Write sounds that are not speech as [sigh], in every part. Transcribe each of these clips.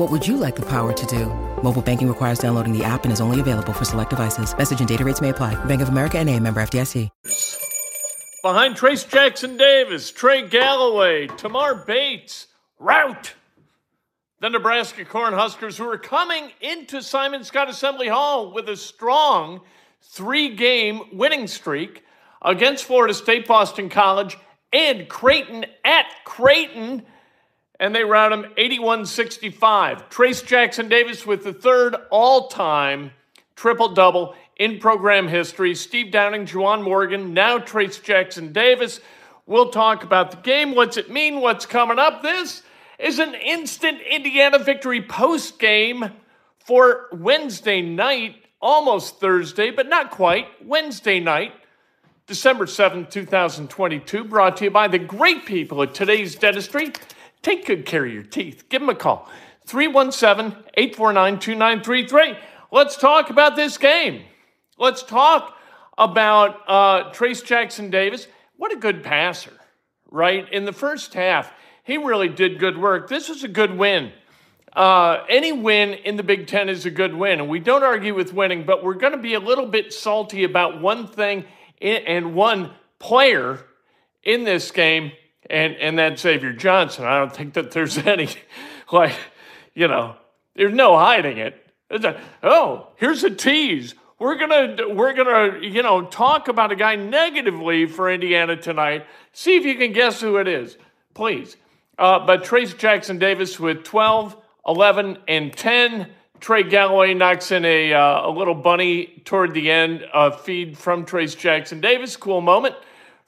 What would you like the power to do? Mobile banking requires downloading the app and is only available for select devices. Message and data rates may apply. Bank of America and a member FDIC. Behind Trayce Jackson Davis, Trey Galloway, Tamar Bates, route. The Nebraska Cornhuskers who are coming into Simon Skjodt Assembly Hall with a strong three-game winning streak against Florida State, Boston College, and Creighton at Creighton – and they rout him 81 65. Trayce Jackson Davis with the third all time triple double in program history. Steve Downing, Juwan Morgan, now Trayce Jackson Davis. We'll talk about the game. What's it mean? What's coming up? This is an instant Indiana victory post game for Wednesday night, almost Thursday, but not quite. Wednesday night, December 7th, 2022, brought to you by the great people at today's dentistry. Take good care of your teeth. Give them a call. 317 849 2933. Let's talk about this game. Let's talk about uh, Trayce Jackson Davis. What a good passer, right? In the first half, he really did good work. This was a good win. Uh, any win in the Big Ten is a good win, and we don't argue with winning, but we're going to be a little bit salty about one thing and one player in this game and and then Xavier Johnson. I don't think that there's [laughs] any like you know there's no hiding it. A, oh, here's a tease. We're gonna we're gonna you know talk about a guy negatively for Indiana tonight. See if you can guess who it is, please. Uh, but Trayce Jackson Davis with 12, 11, and 10. Trey Galloway knocks in a, uh, a little bunny toward the end, a feed from Trayce Jackson Davis. Cool moment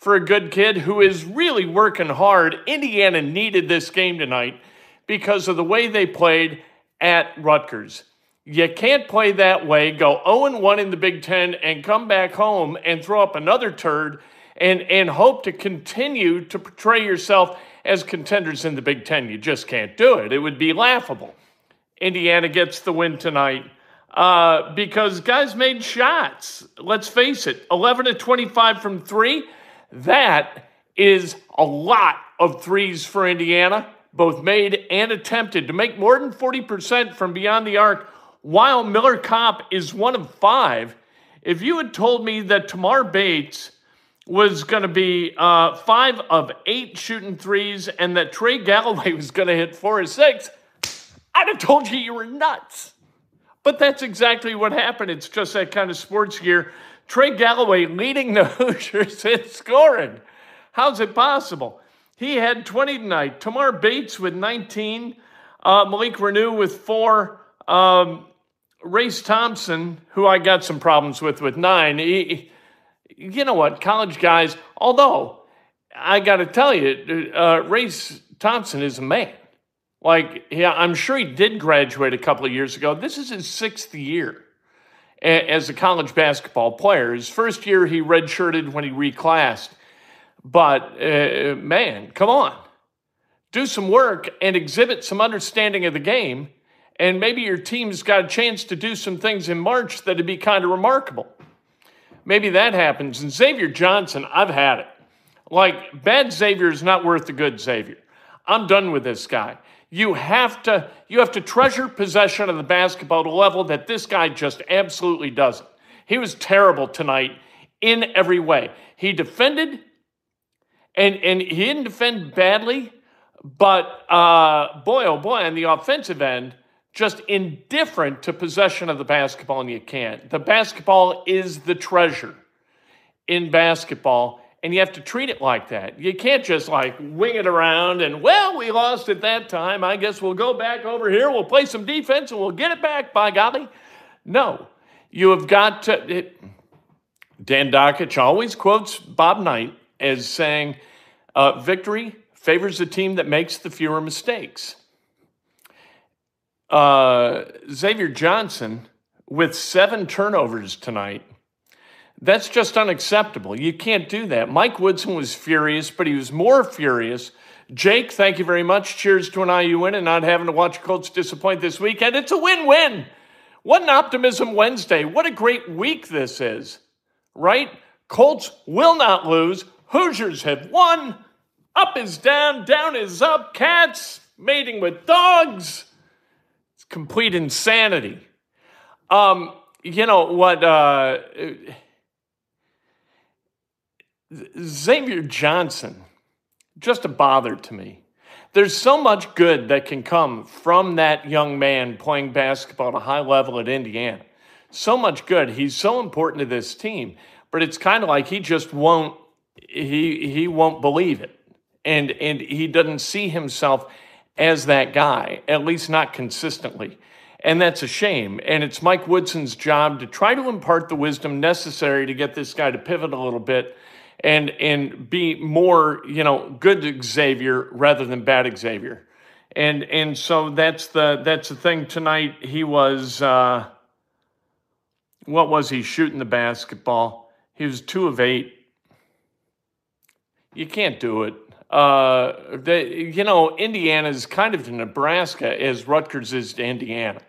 for a good kid who is really working hard. Indiana needed this game tonight because of the way they played at Rutgers. You can't play that way, go 0 1 in the Big Ten, and come back home and throw up another turd and, and hope to continue to portray yourself as contenders in the Big Ten. You just can't do it. It would be laughable. Indiana gets the win tonight uh, because guys made shots. Let's face it 11 to 25 from three. That is a lot of threes for Indiana, both made and attempted, to make more than 40% from beyond the arc, while Miller Kopp is one of five. If you had told me that Tamar Bates was going to be uh, five of eight shooting threes and that Trey Galloway [laughs] was going to hit four or six, I'd have told you you were nuts. But that's exactly what happened. It's just that kind of sports gear Trey Galloway leading the [laughs] Hoosiers in scoring. How's it possible? He had 20 tonight. Tamar Bates with 19. Uh, Malik Reneau with four. Um, Race Thompson, who I got some problems with, with nine. He, you know what? College guys, although I got to tell you, uh, Race Thompson is a man. Like, yeah, I'm sure he did graduate a couple of years ago. This is his sixth year as a college basketball player. His first year, he redshirted when he reclassed. But uh, man, come on. Do some work and exhibit some understanding of the game. And maybe your team's got a chance to do some things in March that'd be kind of remarkable. Maybe that happens. And Xavier Johnson, I've had it. Like, bad Xavier is not worth the good Xavier. I'm done with this guy. You have to you have to treasure possession of the basketball to a level that this guy just absolutely doesn't. He was terrible tonight in every way. He defended, and and he didn't defend badly, but uh, boy oh boy on the offensive end, just indifferent to possession of the basketball, and you can't. The basketball is the treasure. in basketball, and you have to treat it like that. You can't just like wing it around and, well, we lost at that time. I guess we'll go back over here, we'll play some defense, and we'll get it back, by golly. No, you have got to. It, Dan Dakich always quotes Bob Knight as saying, uh, victory favors the team that makes the fewer mistakes. Uh, Xavier Johnson with seven turnovers tonight. That's just unacceptable. You can't do that. Mike Woodson was furious, but he was more furious. Jake, thank you very much. Cheers to an IU win and not having to watch Colts disappoint this weekend. It's a win win. What an optimism Wednesday. What a great week this is, right? Colts will not lose. Hoosiers have won. Up is down, down is up. Cats mating with dogs. It's complete insanity. Um, you know what? Uh, Xavier Johnson, just a bother to me. There's so much good that can come from that young man playing basketball at a high level at Indiana. So much good. He's so important to this team, but it's kind of like he just won't he he won't believe it. And and he doesn't see himself as that guy, at least not consistently. And that's a shame. And it's Mike Woodson's job to try to impart the wisdom necessary to get this guy to pivot a little bit and and be more, you know, good Xavier rather than bad Xavier. And and so that's the that's the thing tonight. He was uh, what was he shooting the basketball? He was two of eight. You can't do it. Uh, you know, Indiana is kind of to Nebraska as Rutgers is to Indiana.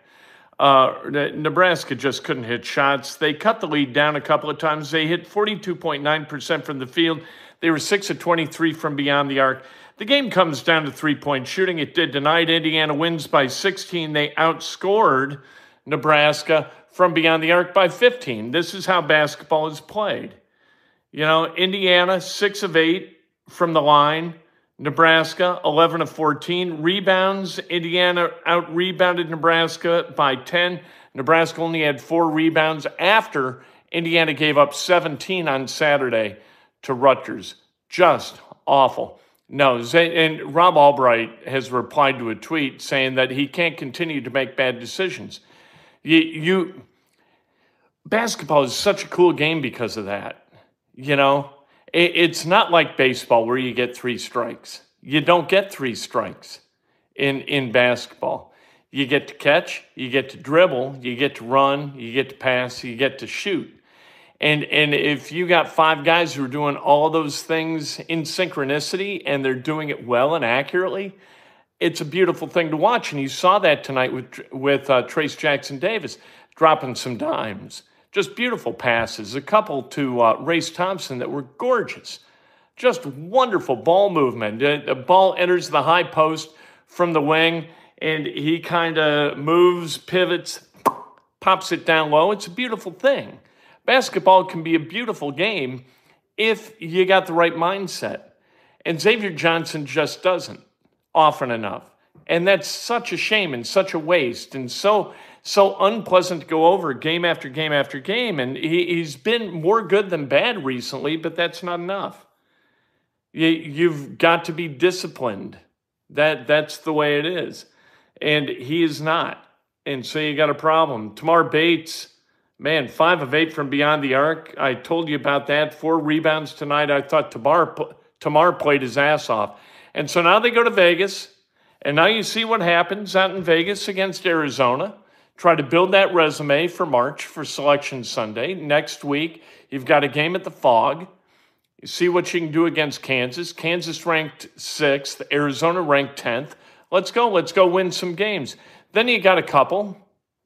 Uh, Nebraska just couldn't hit shots. They cut the lead down a couple of times. They hit 42.9% from the field. They were 6 of 23 from beyond the arc. The game comes down to three point shooting. It did tonight. Indiana wins by 16. They outscored Nebraska from beyond the arc by 15. This is how basketball is played. You know, Indiana, 6 of 8 from the line. Nebraska, 11 of 14. Rebounds, Indiana out rebounded Nebraska by 10. Nebraska only had four rebounds after Indiana gave up 17 on Saturday to Rutgers. Just awful. No, and Rob Albright has replied to a tweet saying that he can't continue to make bad decisions. You, you basketball is such a cool game because of that. You know, it's not like baseball where you get three strikes. You don't get three strikes in, in basketball. You get to catch, you get to dribble, you get to run, you get to pass, you get to shoot. And, and if you got five guys who are doing all those things in synchronicity and they're doing it well and accurately, it's a beautiful thing to watch. And you saw that tonight with, with uh, Trayce Jackson Davis dropping some dimes just beautiful passes. A couple to uh, Race Thompson that were gorgeous. Just wonderful ball movement. The ball enters the high post from the wing, and he kind of moves, pivots, pops it down low. It's a beautiful thing. Basketball can be a beautiful game if you got the right mindset. And Xavier Johnson just doesn't often enough. And that's such a shame and such a waste. And so so unpleasant to go over game after game after game. And he, he's been more good than bad recently, but that's not enough. You, you've got to be disciplined. That that's the way it is. And he is not. And so you got a problem. Tamar Bates, man, five of eight from beyond the arc. I told you about that. Four rebounds tonight. I thought Tamar, Tamar played his ass off. And so now they go to Vegas. And now you see what happens out in Vegas against Arizona. Try to build that resume for March for Selection Sunday. Next week, you've got a game at the Phog. You see what you can do against Kansas. Kansas ranked sixth, Arizona ranked 10th. Let's go. Let's go win some games. Then you got a couple,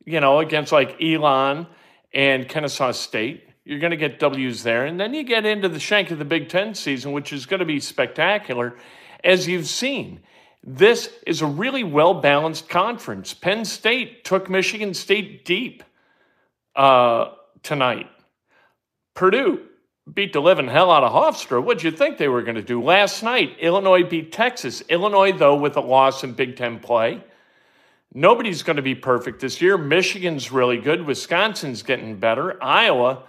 you know, against like Elon and Kennesaw State. You're going to get W's there. And then you get into the shank of the Big Ten season, which is going to be spectacular, as you've seen. This is a really well balanced conference. Penn State took Michigan State deep uh, tonight. Purdue beat the living hell out of Hofstra. What'd you think they were going to do? Last night, Illinois beat Texas. Illinois, though, with a loss in Big Ten play. Nobody's going to be perfect this year. Michigan's really good. Wisconsin's getting better. Iowa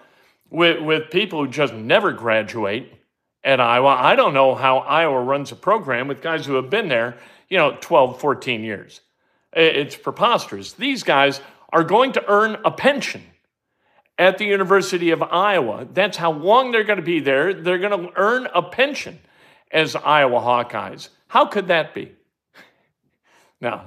with, with people who just never graduate at Iowa. I don't know how Iowa runs a program with guys who have been there, you know, 12, 14 years. It's preposterous. These guys are going to earn a pension at the University of Iowa. That's how long they're going to be there. They're going to earn a pension as Iowa Hawkeyes. How could that be? [laughs] no,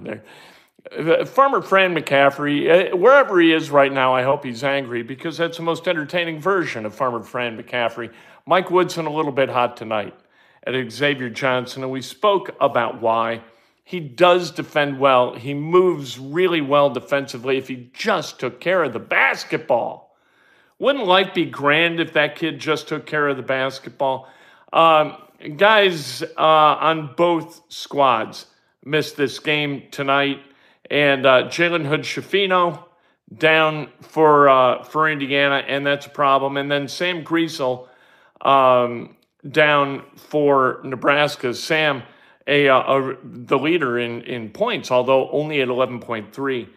uh, Farmer Fran McCaffery, uh, wherever he is right now, I hope he's angry because that's the most entertaining version of Farmer Fran McCaffery. Mike Woodson, a little bit hot tonight at Xavier Johnson, and we spoke about why. He does defend well. He moves really well defensively if he just took care of the basketball. Wouldn't life be grand if that kid just took care of the basketball? Um, guys uh, on both squads missed this game tonight, and uh, Jalen Hood Schifino down for uh, for Indiana, and that's a problem. And then Sam Griesel um, down for Nebraska. Sam, a, uh, a, the leader in in points, although only at eleven point three.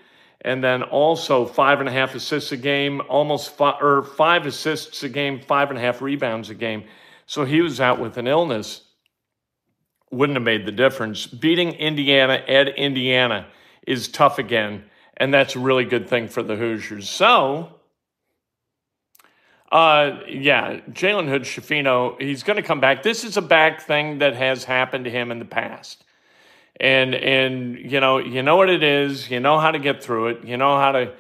And then also five and a half assists a game, almost five, or five assists a game, five and a half rebounds a game. So he was out with an illness. Wouldn't have made the difference. Beating Indiana at Indiana is tough again, and that's a really good thing for the Hoosiers. So, uh, yeah, Jalen Hood Schifino, he's going to come back. This is a back thing that has happened to him in the past. And and you know, you know what it is, you know how to get through it, you know how to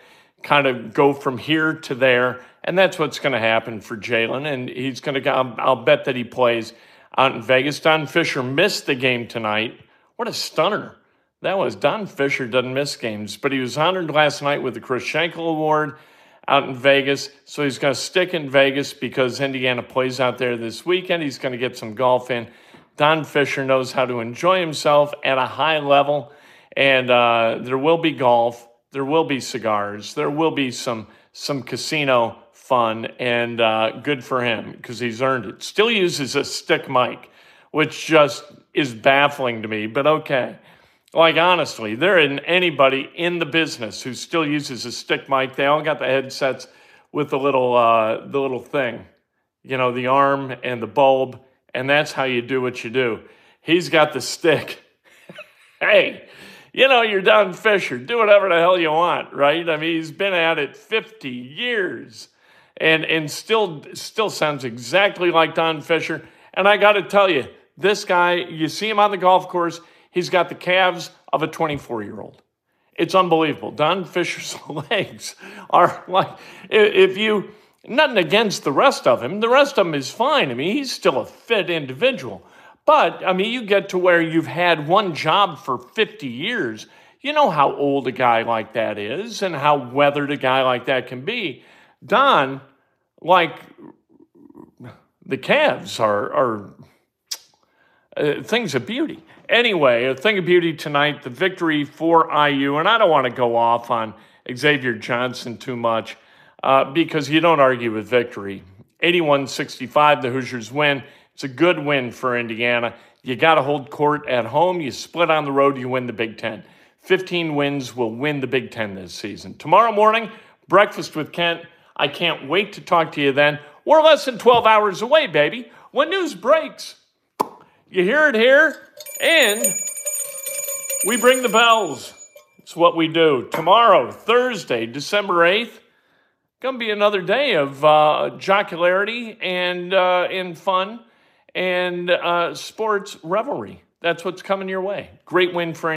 kind of go from here to there. And that's what's going to happen for Jalen. And he's going to, I'll, I'll bet that he plays out in Vegas. Don Fisher missed the game tonight. What a stunner. That was Don Fisher doesn't miss games, but he was honored last night with the Chris Schenkel Award out in Vegas. So he's going to stick in Vegas because Indiana plays out there this weekend. He's going to get some golf in. Don Fisher knows how to enjoy himself at a high level, and uh, there will be golf, there will be cigars, there will be some some casino fun and uh, good for him because he's earned it. Still uses a stick mic, which just is baffling to me, but okay. Like, honestly, there isn't anybody in the business who still uses a stick mic. They all got the headsets with the little, uh, the little thing, you know, the arm and the bulb, and that's how you do what you do. He's got the stick. [laughs] hey, you know, you're Don Fisher. Do whatever the hell you want, right? I mean, he's been at it 50 years and and still still sounds exactly like Don Fisher. And I got to tell you, this guy, you see him on the golf course, he's got the calves of a 24 year old. It's unbelievable. Don Fisher's [laughs] legs are like if you nothing against the rest of him. The rest of him is fine. I mean, he's still a fit individual. But I mean, you get to where you've had one job for 50 years. You know how old a guy like that is and how weathered a guy like that can be. Don, like the calves are, are uh, things of beauty. Anyway, a thing of beauty tonight, the victory for IU. And I don't want to go off on Xavier Johnson too much uh, because you don't argue with victory. 81 65, the Hoosiers win. It's a good win for Indiana. You got to hold court at home. You split on the road, you win the Big Ten. 15 wins will win the Big Ten this season. Tomorrow morning, breakfast with Kent. I can't wait to talk to you then. We're less than 12 hours away, baby. When news breaks, you hear it here, and we bring the bells. It's what we do. Tomorrow, Thursday, December 8th, going to be another day of uh, jocularity and, uh, and fun and uh, sports revelry. That's what's coming your way. Great win for